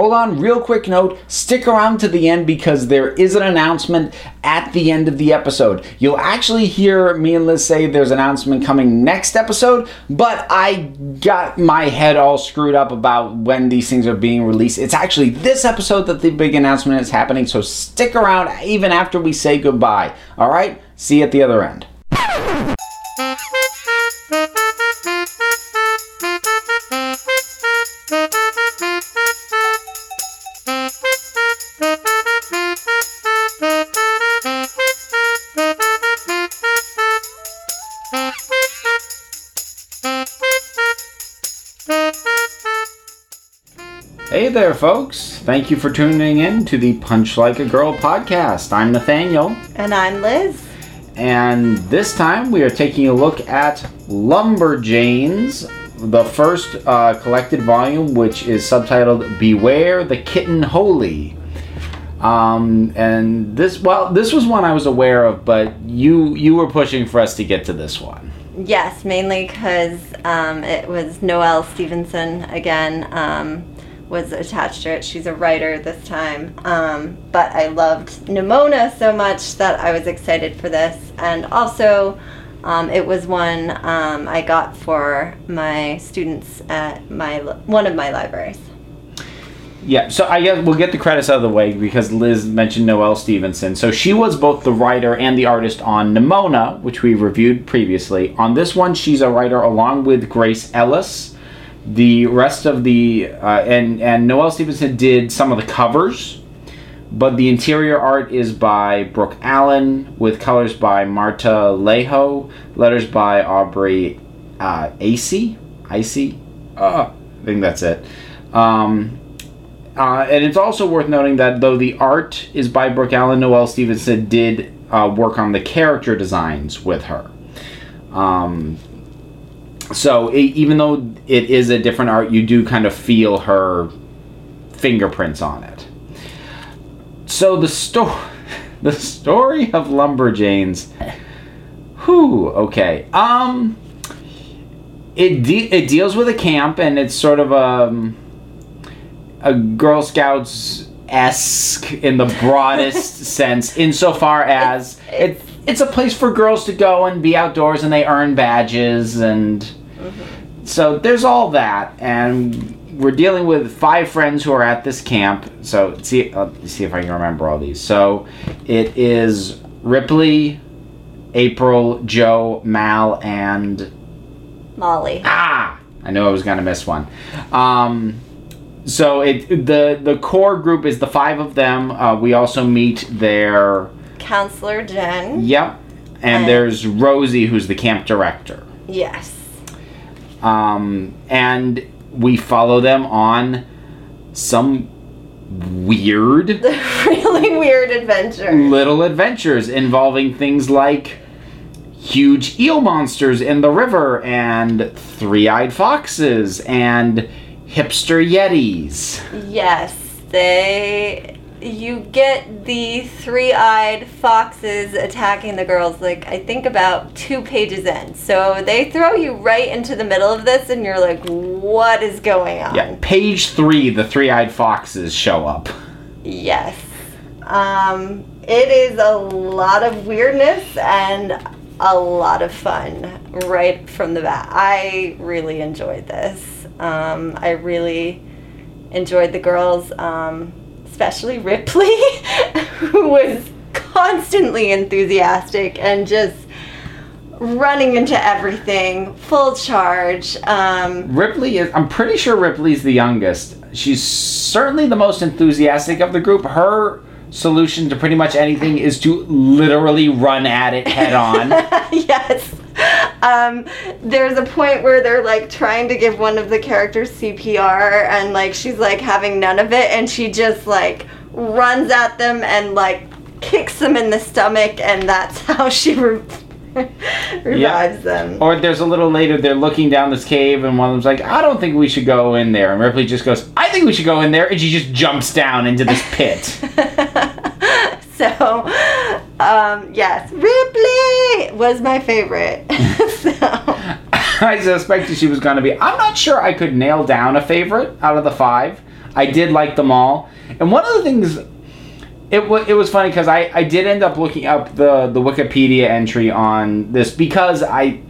hold on, real quick note stick around to the end because there is an announcement at the end of the episode. You'll actually hear me and Liz say there's an announcement coming next episode, but I got my head all screwed up about when these things are being released. It's actually this episode that the big announcement is happening, so stick around even after we say goodbye. All right? See you at the other end. Hey there, folks. Thank you for tuning in to the Punch Like a Girl podcast. I'm Nathaniel, And I'm Liz. and this time we are taking a look at Lumberjanes, the first uh, collected volume, which is subtitled Beware the Kitten Holy. Um, and this, well, this was one I was aware of, but you you were pushing for us to get to this one. Yes, mainly because um, it was Noelle Stevenson again um, was attached to it. She's a writer this time. Um, but I loved Nimona so much that I was excited for this. And also, um, it was one um, I got for my students at my one of my libraries. Yeah, so I guess we'll get the credits out of the way because Liz mentioned Noelle Stevenson. So she was both the writer and the artist on Nimona, which we reviewed previously. On this one, she's a writer along with Grace Ellis. The rest of the uh, and and Noelle Stevenson did some of the covers, but the interior art is by Brooke Allen with colors by Maarta Laiho, letters by Aubrey uh, Acey. Icy, uh, I think that's it. Um, uh, and it's also worth noting that though the art is by Brooke Allen, Noelle Stevenson did uh, work on the character designs with her. Um, so e even though it is a different art, you do kind of feel her fingerprints on it. So the story, the story of Lumberjanes. Whew. Okay. Um. It de- it deals with a camp, and it's sort of um a Girl Scouts esque in the broadest sense, insofar as it it's a place for girls to go and be outdoors, and they earn badges, and so there's all that, and we're dealing with five friends who are at this camp. So see uh, see if I can remember all these. So it is Ripley, April, Joe, Mal, and Molly. Ah, I knew I was gonna miss one. Um, so it the the core group is the five of them. Uh, we also meet their Counselor Jen. yep, and And- there's Rosie who's the camp director. Yes. Um, and we follow them on some weird really weird adventure. little adventures involving things like huge eel monsters in the river and three-eyed foxes and hipster yetis. Yes, they. You get the three eyed foxes attacking the girls, like, I think about two pages in. So they throw you right into the middle of this, and you're like, what is going on? Yeah, page three, the three-eyed foxes show up. Yes. Um, it is a lot of weirdness and a lot of fun right from the bat. I really enjoyed this. Um, I really enjoyed the girls, um, especially Ripley, who was constantly enthusiastic and just running into everything, full charge. Um, Ripley is, I'm pretty sure Ripley's the youngest. She's certainly the most enthusiastic of the group. Her solution to pretty much anything is to literally run at it head on. yes. Um, there's a point where they're like trying to give one of the characters CPR and like she's like having none of it and she just like runs at them and like kicks them in the stomach and that's how she re- revives them. Or there's a little later, they're looking down this cave, and one of them's like, I don't think we should go in there. And Ripley just goes, I think we should go in there. And she just jumps down into this pit. so, um, yes, Ripley was my favorite. so, I suspected she was going to be. I'm not sure I could nail down a favorite out of the five. I did like them all. And one of the things it, wa it was funny because I, I did end up looking up the, the Wikipedia entry on this because I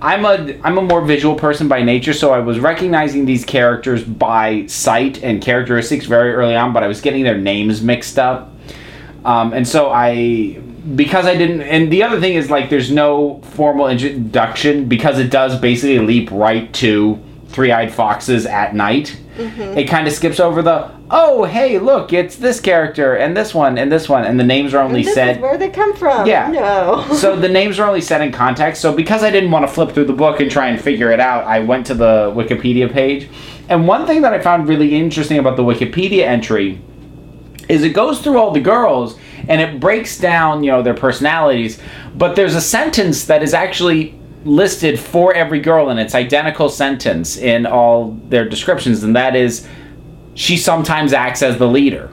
I'm a I'm a more visual person by nature, so I was recognizing these characters by sight and characteristics very early on, but I was getting their names mixed up. Um, and so I because I didn't and the other thing is like there's no formal introduction because it does basically leap right to three-eyed foxes at night. Mm-hmm. It kind of skips over the oh hey look it's this character and this one and this one and the names are only this said is where they come from. Yeah. No. so the names are only set in context. So because I didn't want to flip through the book and try and figure it out, I went to the Wikipedia page. And one thing that I found really interesting about the Wikipedia entry is it goes through all the girls and it breaks down, you know, their personalities, but there's a sentence that is actually listed for every girl and it's identical sentence in all their descriptions and that is she sometimes acts as the leader.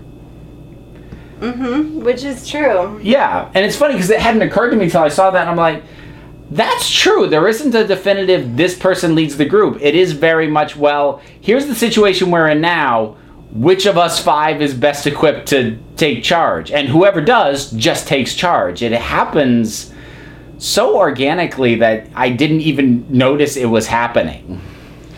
mm-hmm. Which is true. Yeah, and it's funny because it hadn't occurred to me until I saw that, and I'm like, that's true. There isn't a definitive this person leads the group. It is very much, well, here's the situation we're in now. Which of us five is best equipped to take charge? And whoever does just takes charge. It happens so organically that I didn't even notice it was happening.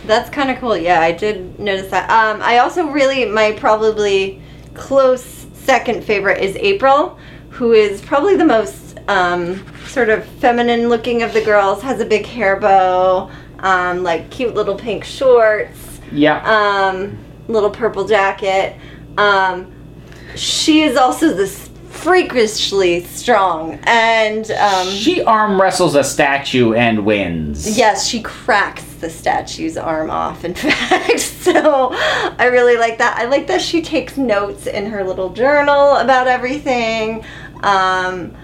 That's kind of cool. Yeah, I did notice that. Um, I also really, my probably close second favorite is April, who is probably the most um, sort of feminine looking of the girls, has a big hair bow, um, like cute little pink shorts, Yeah. um, little purple jacket. Um, she is also this freakishly strong and um, she arm wrestles a statue and wins. Yes, she cracks the statue's arm off, in fact. So I really like that. I like that she takes notes in her little journal about everything. Um,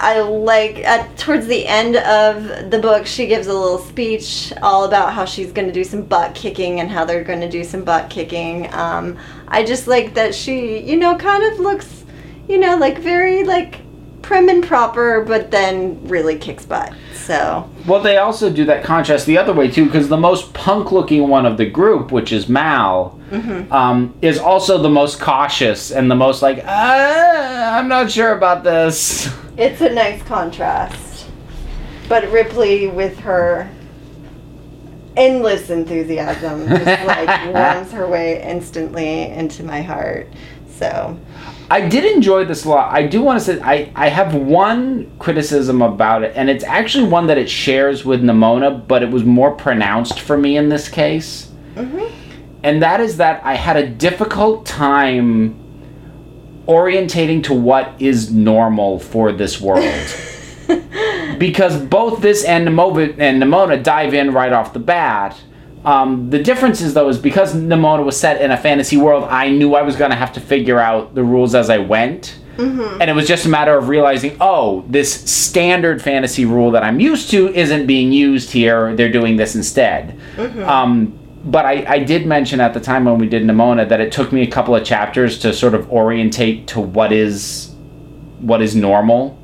I like at towards the end of the book, she gives a little speech all about how she's going to do some butt kicking and how they're going to do some butt kicking. Um, I just like that she, you know, kind of looks, you know, like very like prim and proper, but then really kicks butt. So Well, they also do that contrast the other way too, because the most punk-looking one of the group, which is Mal, um, is also the most cautious and the most like, ah, I'm not sure about this. It's a nice contrast. But Ripley, with her endless enthusiasm, just like warms her way instantly into my heart. So, I did enjoy this a lot. I do want to say I, I have one criticism about it, and it's actually one that it shares with Nimona, but it was more pronounced for me in this case. Mm-hmm. And that is that I had a difficult time orientating to what is normal for this world. because both this and Nimona, and Nimona dive in right off the bat. Um, the difference is though is because Nimona was set in a fantasy world, I knew I was going to have to figure out the rules as I went. And it was just a matter of realizing, oh, this standard fantasy rule that I'm used to isn't being used here. They're doing this instead. Um, but I, I did mention at the time when we did Nimona that it took me a couple of chapters to sort of orientate to what is what is normal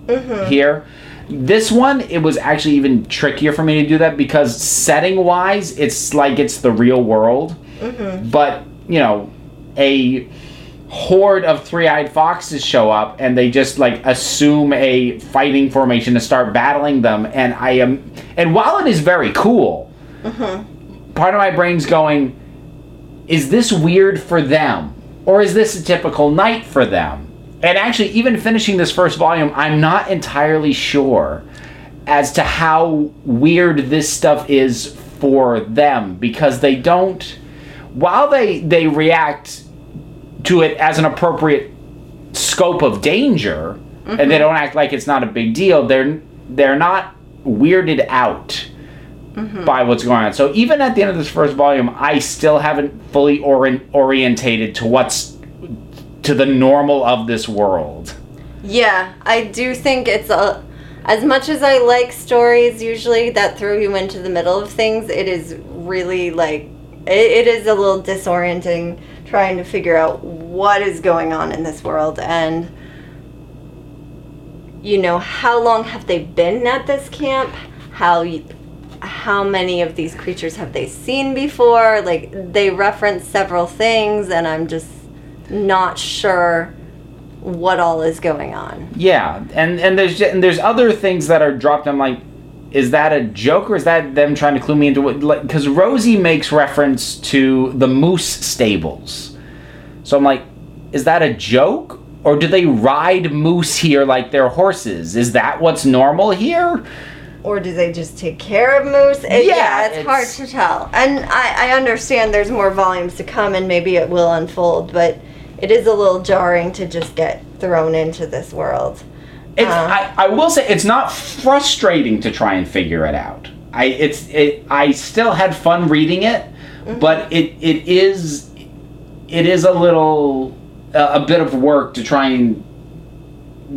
here. This one, it was actually even trickier for me to do that because setting wise, it's like it's the real world. Mm-hmm. But, you know, a horde of three-eyed foxes show up and they just like assume a fighting formation to start battling them and i am and while it is very cool mm-hmm. part of my brain's going is this weird for them? Or is this a typical night for them and actually even finishing this first volume i'm not entirely sure as to how weird this stuff is for them because they don't while they they react to it as an appropriate scope of danger and they mm-hmm. don't act like it's not a big deal they're they're not weirded out mm-hmm. by what's going on. So even at the end of this first volume i still haven't fully ori- orientated to what's to the normal of this world yeah, I do think it's a. As much as I like stories usually that throw you into the middle of things, it is really like. It, it is a little disorienting trying to figure out what is going on in this world and. You know, how long have they been at this camp? How how many of these creatures have they seen before? Like they reference several things, and I'm just not sure what all is going on. Yeah, and and there's and there's other things that are dropped. I'm like, is that a joke or is that them trying to clue me into what? Because Rosie makes reference to the moose stables, so I'm like, is that a joke or do they ride moose here like they're horses? Is that what's normal here? Or do they just take care of moose? It- Yeah, it's, it's- hard to tell. And I, I understand there's more volumes to come and maybe it will unfold, but it is a little jarring to just get thrown into this world. It's, Uh. I, I will say it's not frustrating to try and figure it out. I it's it, I still had fun reading it, but it it is it is a little a, a bit of work to try and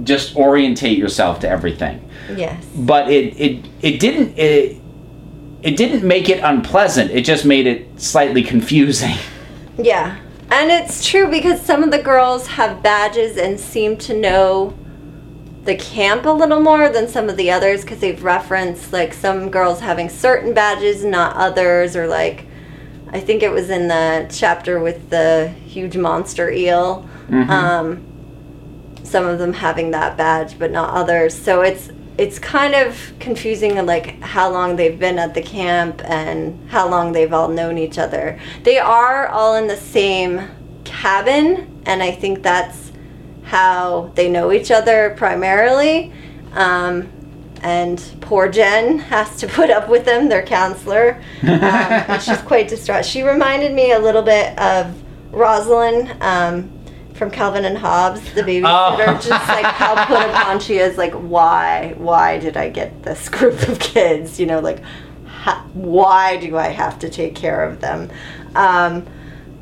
just orientate yourself to everything. Yes. But it it it didn't it it didn't make it unpleasant. It just made it slightly confusing. Yeah. And it's true because some of the girls have badges and seem to know the camp a little more than some of the others because they've referenced like some girls having certain badges, not others, or like I think it was in the chapter with the huge monster eel. Um, some of them having that badge, but not others. So it's it's kind of confusing, like how long they've been at the camp and how long they've all known each other. They are all in the same cabin, and I think that's how they know each other primarily. Um, and poor Jen has to put up with them, their counselor, um, she's quite distraught. She reminded me a little bit of Rosalind um, from Calvin and Hobbes, the babysitter. Oh. Just like how put upon she is. Like, why? Why did I get this group of kids? You know, like, ha- why do I have to take care of them? Um,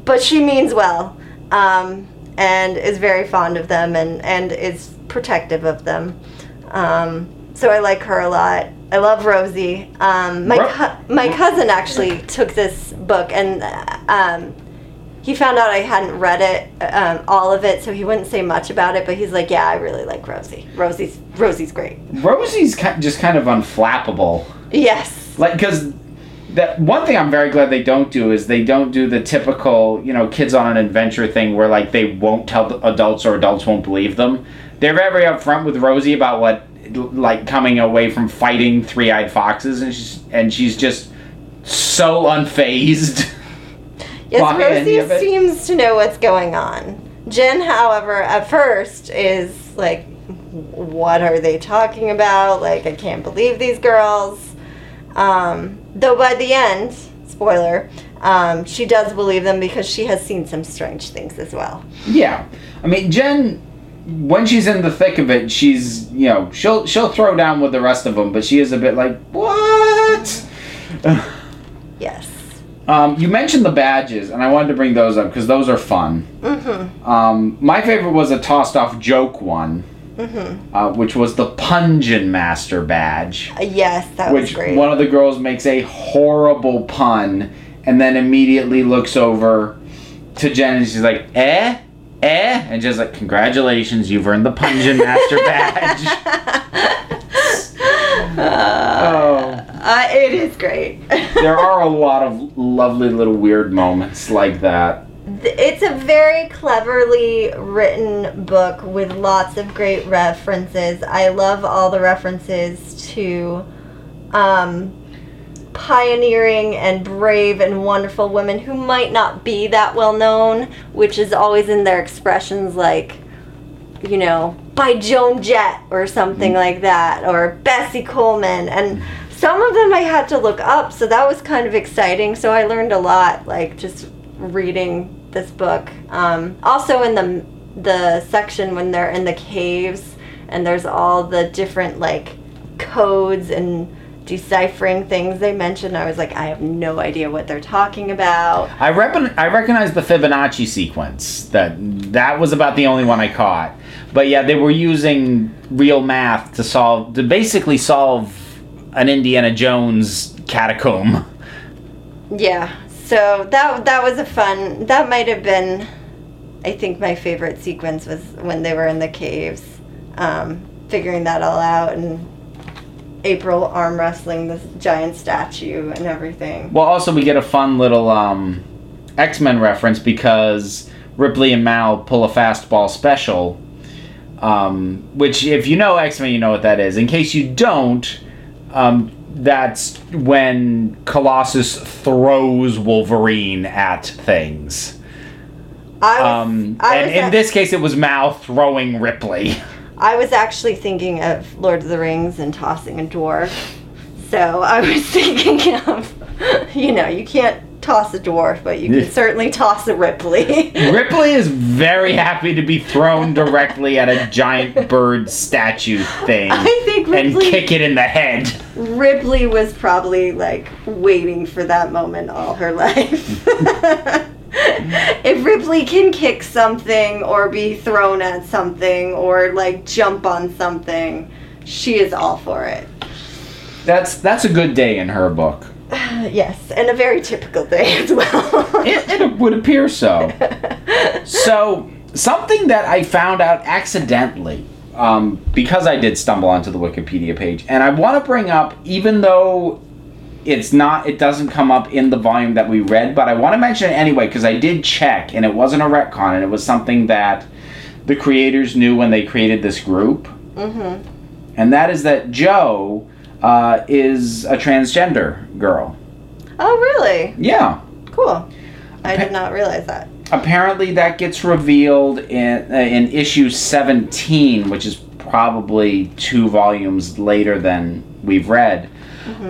but she means well, um, and is very fond of them, and and is protective of them. Um, so I like her a lot. I love Rosie. Um, my my cousin actually took this book and uh, um, he found out I hadn't read it, um, all of it, so he wouldn't say much about it. But he's like, "Yeah, I really like Rosie. Rosie's Rosie's great." Rosie's just kind of unflappable. Yes. like because that one thing I'm very glad they don't do is they don't do the typical you know kids on an adventure thing where like they won't tell the adults or adults won't believe them. They're very upfront with Rosie about what like coming away from fighting three-eyed foxes and she's and she's just so unfazed. Yes, Rosie seems to know what's going on. Jen, however, at first is like, "What are they talking about? Like, I can't believe these girls." Um, though by the end, spoiler, um, she does believe them because she has seen some strange things as well. yeah, I mean Jen. When she's in the thick of it, she's you know she'll she'll throw down with the rest of them, but she is a bit like what? Yes. Um, you mentioned the badges, and I wanted to bring those up because those are fun. Mm-hmm. Um, my favorite was a tossed off joke one, Mm-hmm. uh, which was the Pungeon Master badge, Uh, yes, that was which great. one of the girls makes a horrible pun and then immediately looks over to Jen and she's like, eh? Eh? And just like, congratulations, you've earned the Pungeon Master badge. oh. Uh, it is great. There are a lot of lovely little weird moments like that. It's a very cleverly written book with lots of great references. I love all the references to um, pioneering and brave and wonderful women who might not be that well known, which is always in their expressions like, you know, by Joan Jett or something like that, or Bessie Coleman. And some of them I had to look up, so that was kind of exciting. So I learned a lot, like just reading this book. Um, also, in the the section when they're in the caves and there's all the different like codes and deciphering things they mentioned, I was like, I have no idea what they're talking about. I rep- I recognize the Fibonacci sequence. That that was about the only one I caught. But yeah, they were using real math to solve to basically solve an Indiana Jones catacomb. Yeah. So that that was a fun. That might have been, I think, my favorite sequence was when they were in the caves, um, figuring that all out, and April arm wrestling this giant statue and everything. Well, also we get a fun little um, X Men reference because Ripley and Mal pull a fastball special. Um, which, if you know X Men, you know what that is. In case you don't, um, that's when Colossus throws Wolverine at things. I was, Um, I, and in this case, it was Mal throwing Ripley. I was actually thinking of Lord of the Rings and tossing a dwarf. So I was thinking of, you know, you can't toss a dwarf, but you can certainly toss a Ripley. Ripley is very happy to be thrown directly at a giant bird statue thing I think and kick it in the head. Ripley was probably like waiting for that moment all her life. if Ripley can kick something or be thrown at something or like jump on something, she is all for it. That's that's a good day in her book. Yes, and a very typical day as well. It, it would appear so. So something that I found out accidentally, um, because I did stumble onto the Wikipedia page, and I want to bring up, even though it's not, it doesn't come up in the volume that we read, but I want to mention it anyway because I did check, and it wasn't a retcon, and it was something that the creators knew when they created this group, hmm and that is that Joe uh, is a transgender girl. Oh, really? Yeah. Cool. I did not realize that. Apparently that gets revealed in uh, in issue 17 which is probably two volumes later than we've read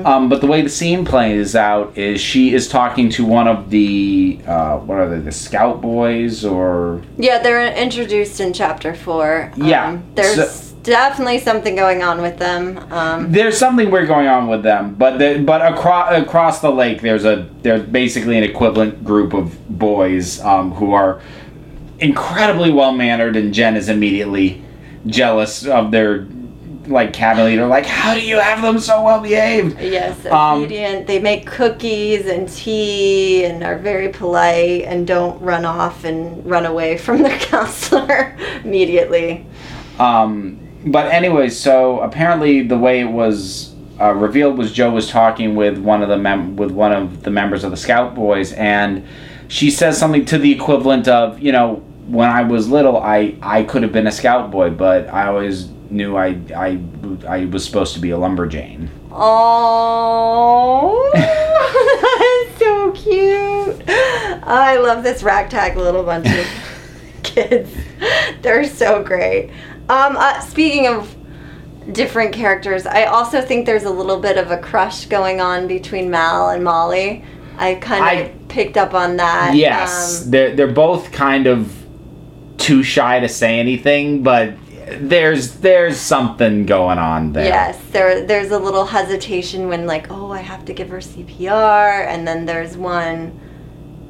um, but the way the scene plays out is she is talking to one of the uh, what are they the scout boys or Yeah, they're introduced in chapter four. Yeah, Um, there's definitely something going on with them. Um, there's something weird going on with them but the, but across across the lake there's a there's basically an equivalent group of boys um, who are incredibly well mannered and Jen is immediately jealous of their like cabin leader like how do you have them so well behaved yes, Um, obedient. they make cookies and tea and are very polite and don't run off and run away from their counselor immediately. Um, but anyway, so apparently the way it was uh, revealed was Joe was talking with one of the mem- with one of the members of the Scout Boys, and she says something to the equivalent of, you know, when I was little, I I could have been a Scout Boy, but I always knew I I I was supposed to be a lumberjane. Oh, that's so cute. I love this ragtag little bunch of kids. They're so great. Um, uh, speaking of different characters, I also think there's a little bit of a crush going on between Mal and Molly. I kind of I- picked up on that. Yes, Um, they're they're both kind of too shy to say anything, but there's there's something going on there. Yes, there there's a little hesitation when like, oh, I have to give her CPR, and then there's one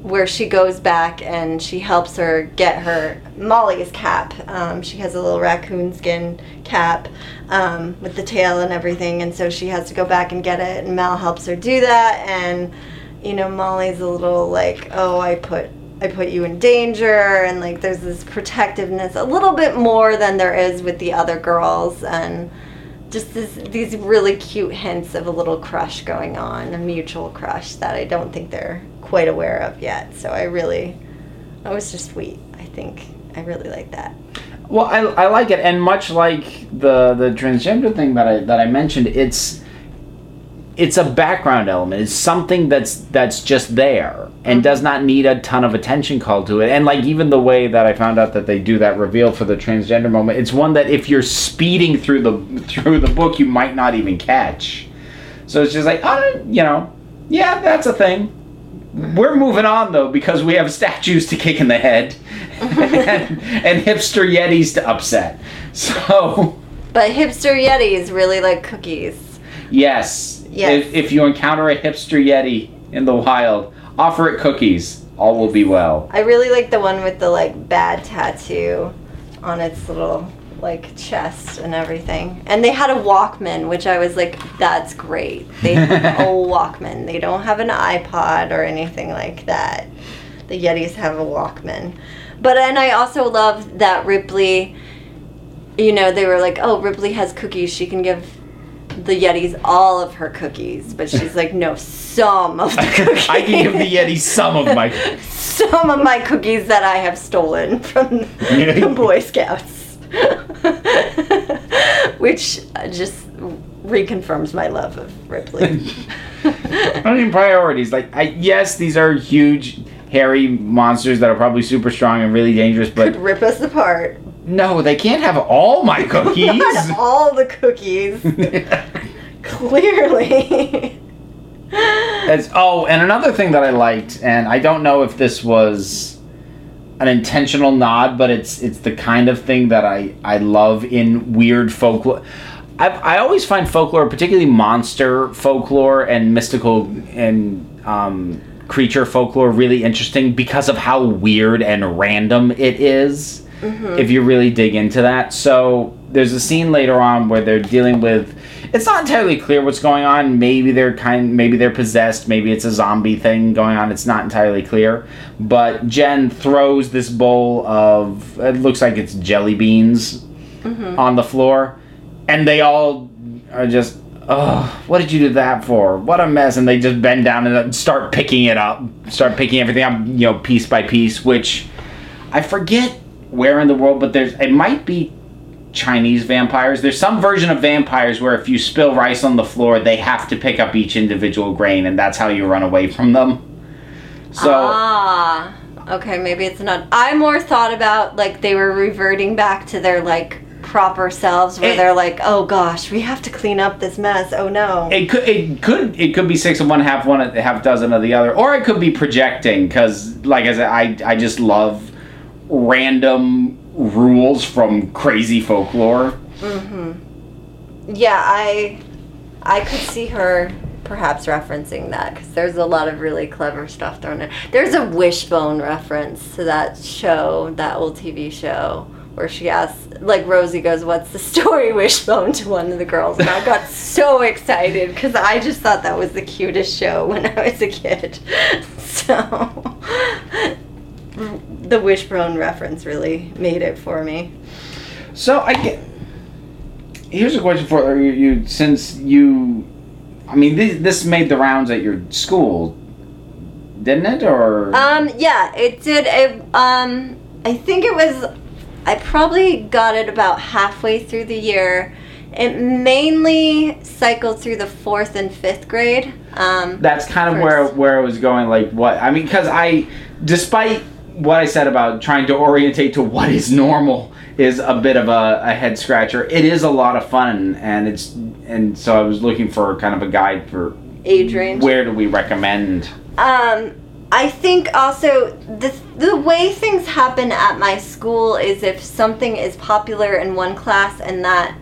where she goes back and she helps her get her Molly's cap. Um, she has a little raccoon skin cap um, with the tail and everything, and so she has to go back and get it. And Mal helps her do that, and you know Molly's a little like, oh, I put I put you in danger, and like there's this protectiveness a little bit more than there is with the other girls, and just this, these really cute hints of a little crush going on, a mutual crush that I don't think they're quite aware of yet. So I really, that was just sweet. I think I really like that. Well, I, I like it, and much like the the transgender thing that I that I mentioned, it's it's a background element. It's something that's that's just there and mm-hmm. does not need a ton of attention called to it. And like even the way that I found out that they do that reveal for the transgender moment, it's one that if you're speeding through the through the book, you might not even catch. So it's just like, oh, you know, yeah, that's a thing. We're moving on though because we have statues to kick in the head and, and hipster yetis to upset. So But hipster yetis really like cookies. yes, Yes. If, if you encounter a hipster yeti in the wild, offer it cookies. All will be well. I really like the one with the like bad tattoo on its little like chest and everything. And they had a Walkman, which I was like, that's great. They have a Walkman. They don't have an iPod or anything like that. The Yetis have a Walkman. But and I also love that Ripley you know, they were like, "Oh, Ripley has cookies. She can give the Yetis all of her cookies, but she's like, no, some of the cookies. I can give the Yeti some of my. some of my cookies that I have stolen from the Boy Scouts. Which just reconfirms my love of Ripley. I mean, priorities. Like, I, yes, these are huge, hairy monsters that are probably super strong and really dangerous, but Could rip us apart. No, they can't have all my cookies. Not all the cookies. Clearly. As, oh, and another thing that I liked, and I don't know if this was an intentional nod, but it's it's the kind of thing that I I love in weird folklore. I I always find folklore, particularly monster folklore and mystical and um, creature folklore, really interesting because of how weird and random it is. Mm-hmm. If you really dig into that, so there's a scene later on where they're dealing with. It's not entirely clear what's going on. Maybe they're kind. Maybe they're possessed. Maybe it's a zombie thing going on. It's not entirely clear. But Jen throws this bowl of. It looks like it's jelly beans mm-hmm. on the floor, and they all are just. Oh, what did you do that for? What a mess! And they just bend down and uh, start picking it up, start picking everything up, you know, piece by piece. Which I forget where in the world, but there's it might be Chinese vampires. There's some version of vampires where if you spill rice on the floor, they have to pick up each individual grain, and that's how you run away from them. So ah. Okay, maybe it's not. I more thought about like they were reverting back to their like proper selves where It- they're like, oh gosh, we have to clean up this mess. Oh no. it could it could it could be six of one, half one, half dozen of the other, or it could be projecting because, like I said, I I just love random rules from crazy folklore. Mm-hmm. Yeah, I I could see her perhaps referencing that because there's a lot of really clever stuff thrown in. There's a Wishbone reference to that show, that old TV show, where she asks, like Rosie goes, "What's the story, Wishbone?" to one of the girls, and I got so excited because I just thought that was the cutest show when I was a kid. So the Wishbone reference really made it for me. So I get. Here's a question for you, you since you, I mean, this, this made the rounds at your school, didn't it? Or Um, yeah, it did. It, um, I think it was. I probably got it about halfway through the year. It mainly cycled through the fourth and fifth grade. Um, that's kind of where where I was going. Like what I mean, because I, despite what I said about trying to orientate to what is normal, is a bit of a, a head scratcher. It is a lot of fun, and it's and so I was looking for kind of a guide for age range. where do we recommend. Um, I think also the the way things happen at my school is if something is popular in one class and that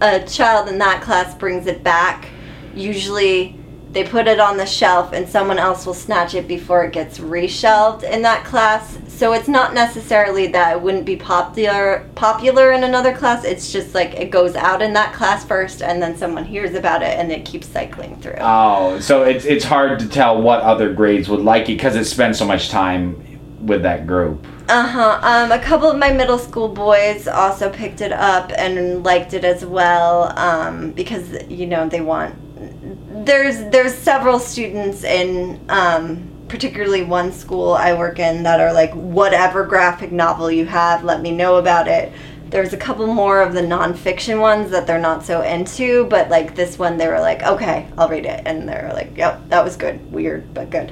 a child in that class brings it back, usually they put it on the shelf and someone else will snatch it before it gets reshelved in that class. So it's not necessarily that it wouldn't be popular popular in another class. It's just like it goes out in that class first and then someone hears about it and it keeps cycling through. Oh, so it's it's hard to tell what other grades would like it because it spends so much time with that group. Uh huh. Um, a couple of my middle school boys also picked it up and liked it as well um, because you know they want. There's there's several students in um, particularly one school I work in that are like whatever graphic novel you have, let me know about it. There's a couple more of the nonfiction ones that they're not so into, but like this one, they were like, okay, I'll read it, and they're like, yep, that was good, weird but good.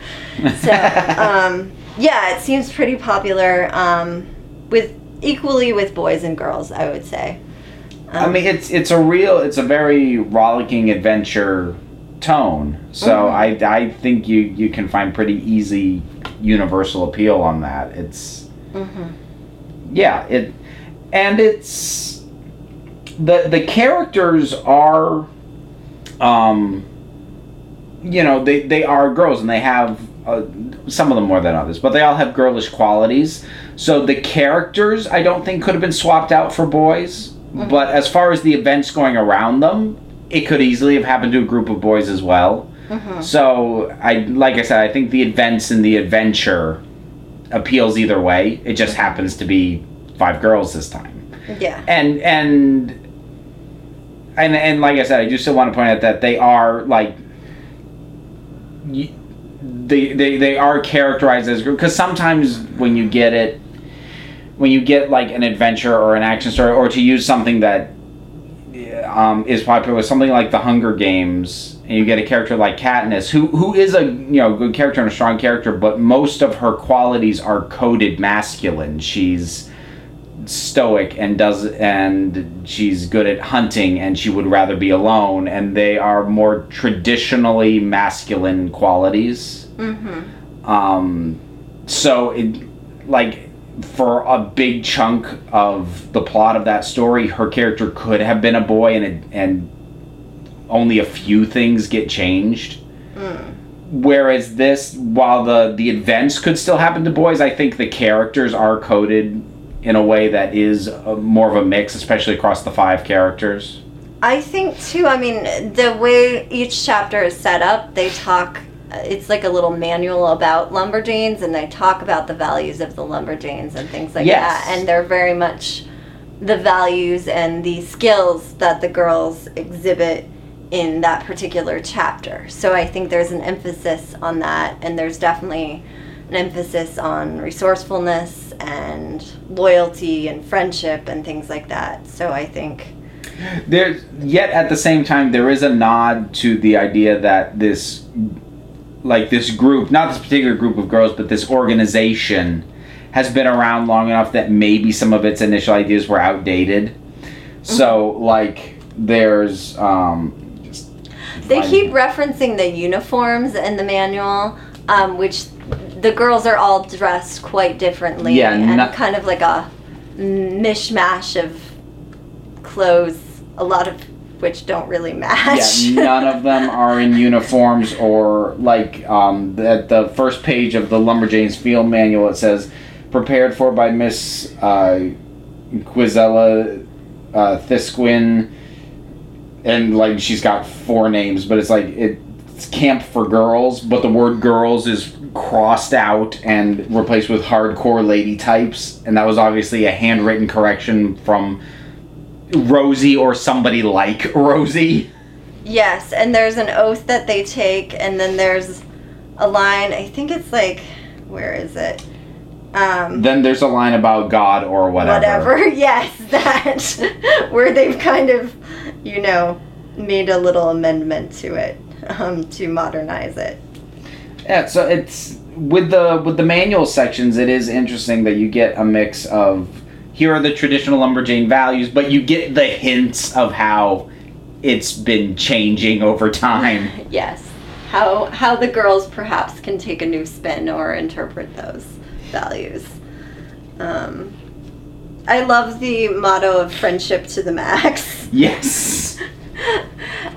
So um, yeah, it seems pretty popular um, with equally with boys and girls, I would say. I mean, it's it's a real, it's a very rollicking adventure tone. So I I think you you can find pretty easy universal appeal on that. It's yeah it and it's the the characters are um you know they they are girls and they have uh, some of them more than others but they all have girlish qualities so the characters i don't think could have been swapped out for boys but as far as the events going around them it could easily have happened to a group of boys as well mm-hmm. so i like i said i think the events and the adventure appeals either way it just happens to be five girls this time Yeah. and and and and like I said, I do still want to point out that they are like. y- They, they, they are characterized as group because sometimes when you get it when you get like an adventure or an action story or to use something that um, is popular with something like the Hunger Games, and you get a character like Katniss, who who is a you know good character and a strong character, but most of her qualities are coded masculine. She's stoic and does and she's good at hunting and she would rather be alone and they are more traditionally masculine qualities Mm-hmm. um, so it like for a big chunk of the plot of that story, her character could have been a boy, and it, and only a few things get changed. Hmm. Whereas this, while the the events could still happen to boys, I think the characters are coded in a way that is a, more of a mix, especially across the five characters. I think too. I mean, the way each chapter is set up, they talk. Uh, it's like a little manual about lumberjanes, and they talk about the values of the lumberjanes and things like Yes. that. And they're very much the values and the skills that the girls exhibit in that particular chapter. So I think there's an emphasis on that, and there's definitely an emphasis on resourcefulness and loyalty and friendship and things like that. So I think. There, yet at the same time, there is a nod to the idea that this, like this group, not this particular group of girls, but this organization, has been around long enough that maybe some of its initial ideas were outdated. So, like, there's um, just They keep referencing the uniforms in the manual, um, which the girls are all dressed quite differently Yeah, and not- kind of like a mishmash of clothes, a lot of which don't really match. Yeah, none of them are in uniforms or like um, at the first page of the Lumberjanes field manual. It says prepared for by Miss uh, Quizella uh, Thiskwin, and like she's got four names, but it's like it's camp for girls, but the word girls is crossed out and replaced with hardcore lady types, and that was obviously a handwritten correction from. Rosie or somebody like Rosie. Yes, and there's an oath that they take, and then there's a line. I think it's like, where is it? Um, Then there's a line about God or whatever. whatever. Yes, that where they've kind of, you know, made a little amendment to it um, to modernize it. Yeah, so it's with the with the manual sections. It is interesting that you get a mix of here are the traditional lumberjane values, but you get the hints of how it's been changing over time. Yes, how how the girls perhaps can take a new spin or interpret those values. Um, I love the motto of friendship to the max. yes.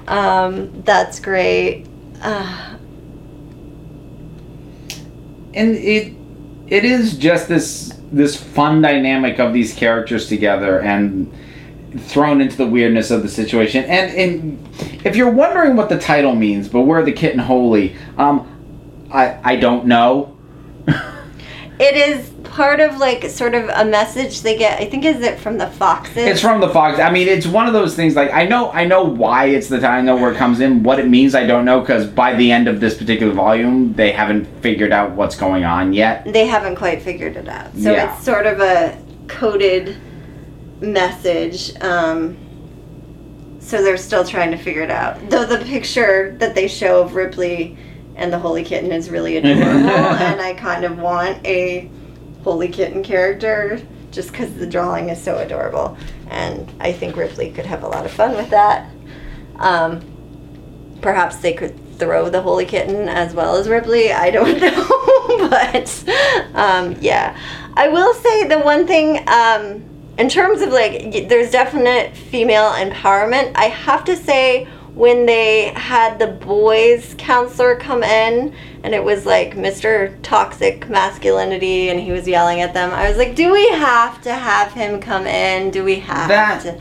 um, that's great. Uh, and it it is just this this fun dynamic of these characters together and thrown into the weirdness of the situation. And if you're wondering what the title means but where the kitten holy um i i don't know. It is part of like sort of a message they get. I think is it from the foxes? it's from the fox i mean it's one of those things like i know i know why it's the time i know where it comes in what it means i don't know because by the end of this particular volume they haven't figured out what's going on yet they haven't quite figured it out. So Yeah. it's sort of a coded message. Um, so they're still trying to figure it out. Though the picture that they show of Ripley and the Holy Kitten is really adorable, and I kind of want a Holy Kitten character just because the drawing is so adorable. And I think Ripley could have a lot of fun with that. Um, perhaps they could throw the holy kitten as well as ripley i don't know but um, yeah i will say the one thing um, in terms of like there's definite female empowerment i have to say when they had the boys counselor come in and it was like mr toxic masculinity and he was yelling at them. I was like do we have to have him come in? Do we have That- to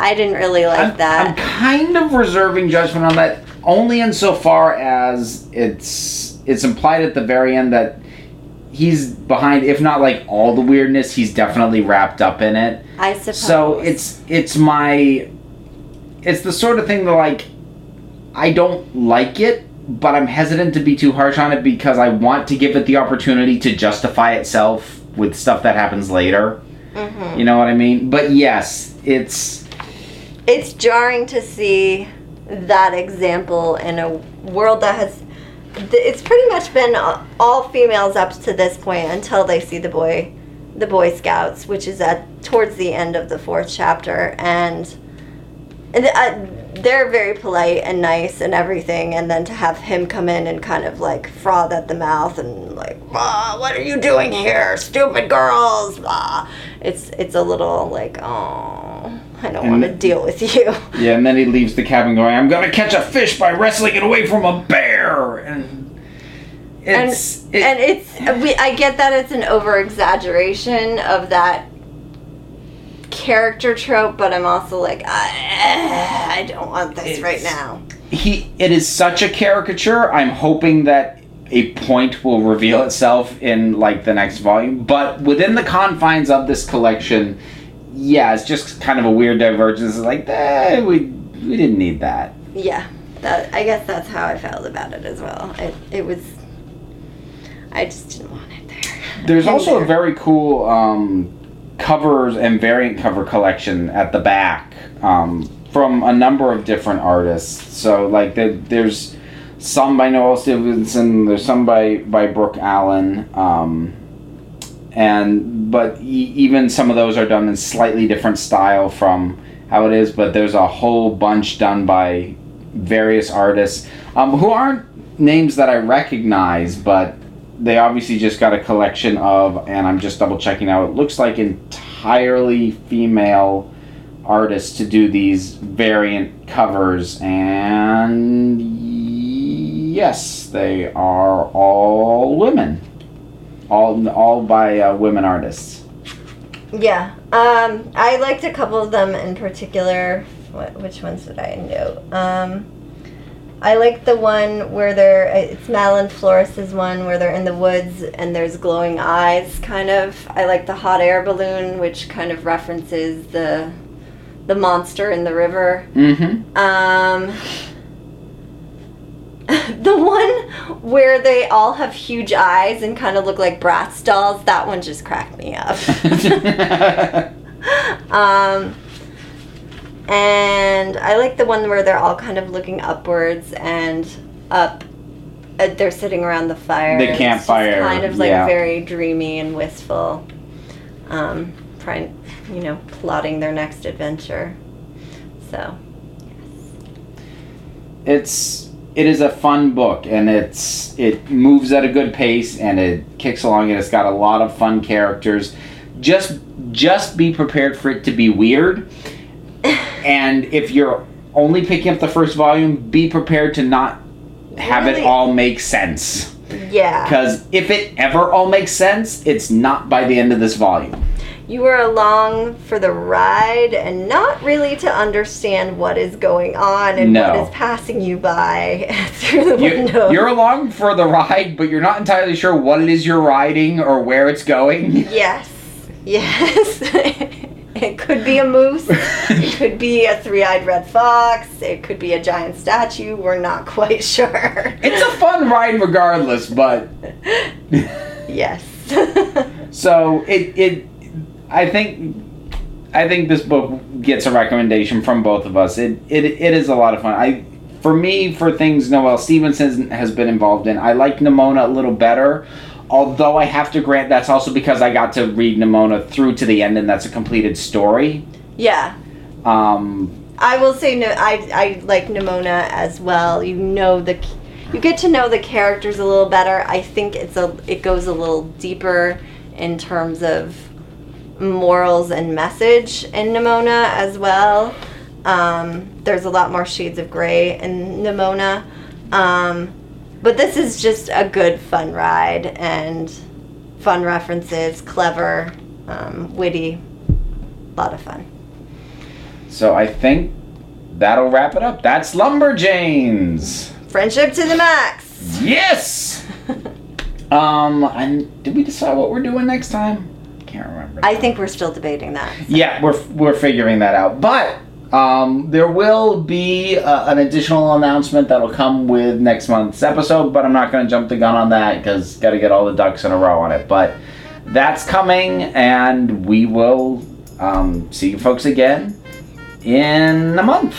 i didn't really like I'm, that. I'm kind of reserving judgment on that only insofar as it's it's implied at the very end that he's behind if not like all the weirdness he's definitely wrapped up in it. I suppose. so it's it's my it's the sort of thing that like I don't like it, but I'm hesitant to be too harsh on it because I want to give it the opportunity to justify itself with stuff that happens later. Mhm. You know what I mean? But yes, it's It's jarring to see that example in a world that has. It's pretty much been all females up to this point until they see the boy, the Boy Scouts, which is at towards the end of the fourth chapter, and and uh, they're very polite and nice and everything, and then to have him come in and kind of like froth at the mouth and like, ah, what are you doing here, stupid girls? Ah. It's it's a little like, oh, I don't want to deal with you. yeah. And then he leaves the cabin going, "I'm gonna catch a fish by wrestling it away from a bear," and it's and it- and it's we, I get that it's an over exaggeration of that character trope, but I'm also like I, I don't want this right now. he it is such a caricature i'm hoping that a point will reveal itself in like the next volume but within the confines of this collection yeah it's just kind of a weird divergence it's like eh, we we didn't need that Yeah, that I guess that's how I felt about it as well. It it was I just didn't want it there. there's also a very cool um, covers and variant cover collection at the back um, from a number of different artists so like there, there's some by Noelle Stevenson. There's some by by Brooke Allen, um, and but e- even some of those are done in slightly different style from how it is. But there's a whole bunch done by various artists um, who aren't names that I recognize, but they obviously just got a collection of. And I'm just double checking now. It looks like entirely female artists to do these variant covers and yes they are all women all all by uh, women artists Yeah. Um, I liked a couple of them in particular. What, which ones did I know? Um, I like the one where they're, it's Malin Flores's one where they're in the woods and there's glowing eyes, kind of. I like the hot air balloon, which kind of references the, the monster in the river. mm-hmm Um, the one where they all have huge eyes and kind of look like Bratz dolls, that one just cracked me up. um, and I like the one where they're all kind of looking upwards and up. Uh, they're sitting around the fire. The campfire, kind of like yeah. very dreamy and wistful. Um, trying, you know, plotting their next adventure. So, it's it is a fun book and it's it moves at a good pace and it kicks along and it's got a lot of fun characters just just be prepared for it to be weird and if you're only picking up the first volume be prepared to not have it all make sense yeah. because if it ever all makes sense it's not by the end of this volume You are along for the ride and not really to understand what is going on and No. what is passing you by through the you, window. you're along for the ride but you're not entirely sure what it is you're riding or where it's going Yes. Yes. it could be a moose. It could be a three eyed red fox. It could be a giant statue. We're not quite sure. It's a fun ride regardless, but yes. so it it I think I think this book gets a recommendation from both of us. It it, it is a lot of fun. I for me for things Noelle Stevenson has been involved in. I like Nimona a little better. Although I have to grant that's also because I got to read Nimona through to the end and that's a completed story. yeah. Um, I will say no. I I like Nimona as well. You know the, you get to know the characters a little better. I think it's a it goes a little deeper in terms of morals and message in Nimona as well. Um, there's a lot more shades of gray in Nimona, um, but this is just a good fun ride and fun references, clever, um, witty, a lot of fun. so I think that'll wrap it up. That's Lumberjanes. Friendship to the max. Yes. um, and did we decide what we're doing next time? Can't remember. I think we're still debating that. yeah, we're we're figuring that out. But Um, there will be uh, an additional announcement that'll come with next month's episode, but I'm not going to jump the gun on that because got to get all the ducks in a row on it. But that's coming, and we will um, see you folks again in a month.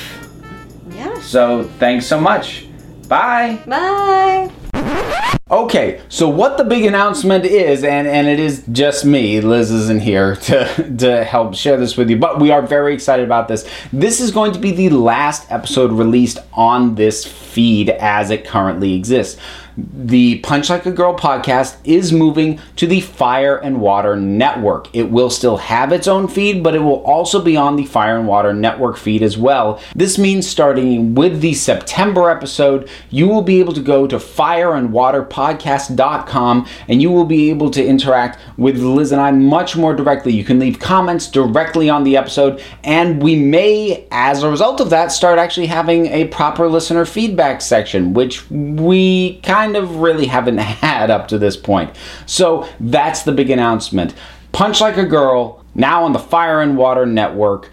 Yeah. So thanks so much. Bye. Bye. Okay, so what the big announcement is, and, and it is just me, Liz isn't here to, to help share this with you, but we are very excited about this. This is going to be the last episode released on this feed as it currently exists. The Punch Like a Girl podcast is moving to the Fire and Water Network. It will still have its own feed, but it will also be on the Fire and Water Network feed as well. This means starting with the September episode, you will be able to go to fireandwaterpodcast.com and you will be able to interact with Liz and I much more directly. You can leave comments directly on the episode, and we may, as a result of that, start actually having a proper listener feedback section, which we kind of really haven't had up to this point. So that's the big announcement. Punch Like a Girl, now on the Fire and Water Network,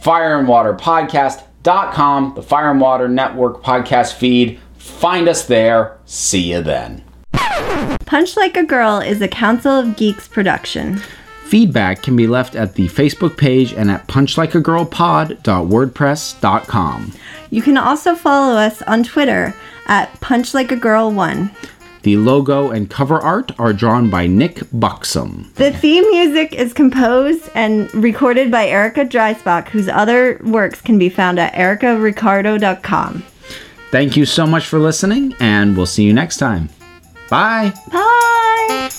Fire and Water Podcast.com, the Fire and Water Network podcast feed. Find us there. See you then. Punch Like a Girl is a Council of Geeks production. Feedback can be left at the Facebook page and at punchlikeagirlpod.wordpress.com. You can also follow us on Twitter at Punch Like a Girl 1. The logo and cover art are drawn by Nick Buxom. The theme music is composed and recorded by Erica Dreisbach, whose other works can be found at ericaricardo.com. Thank you so much for listening, and we'll see you next time. Bye. Bye.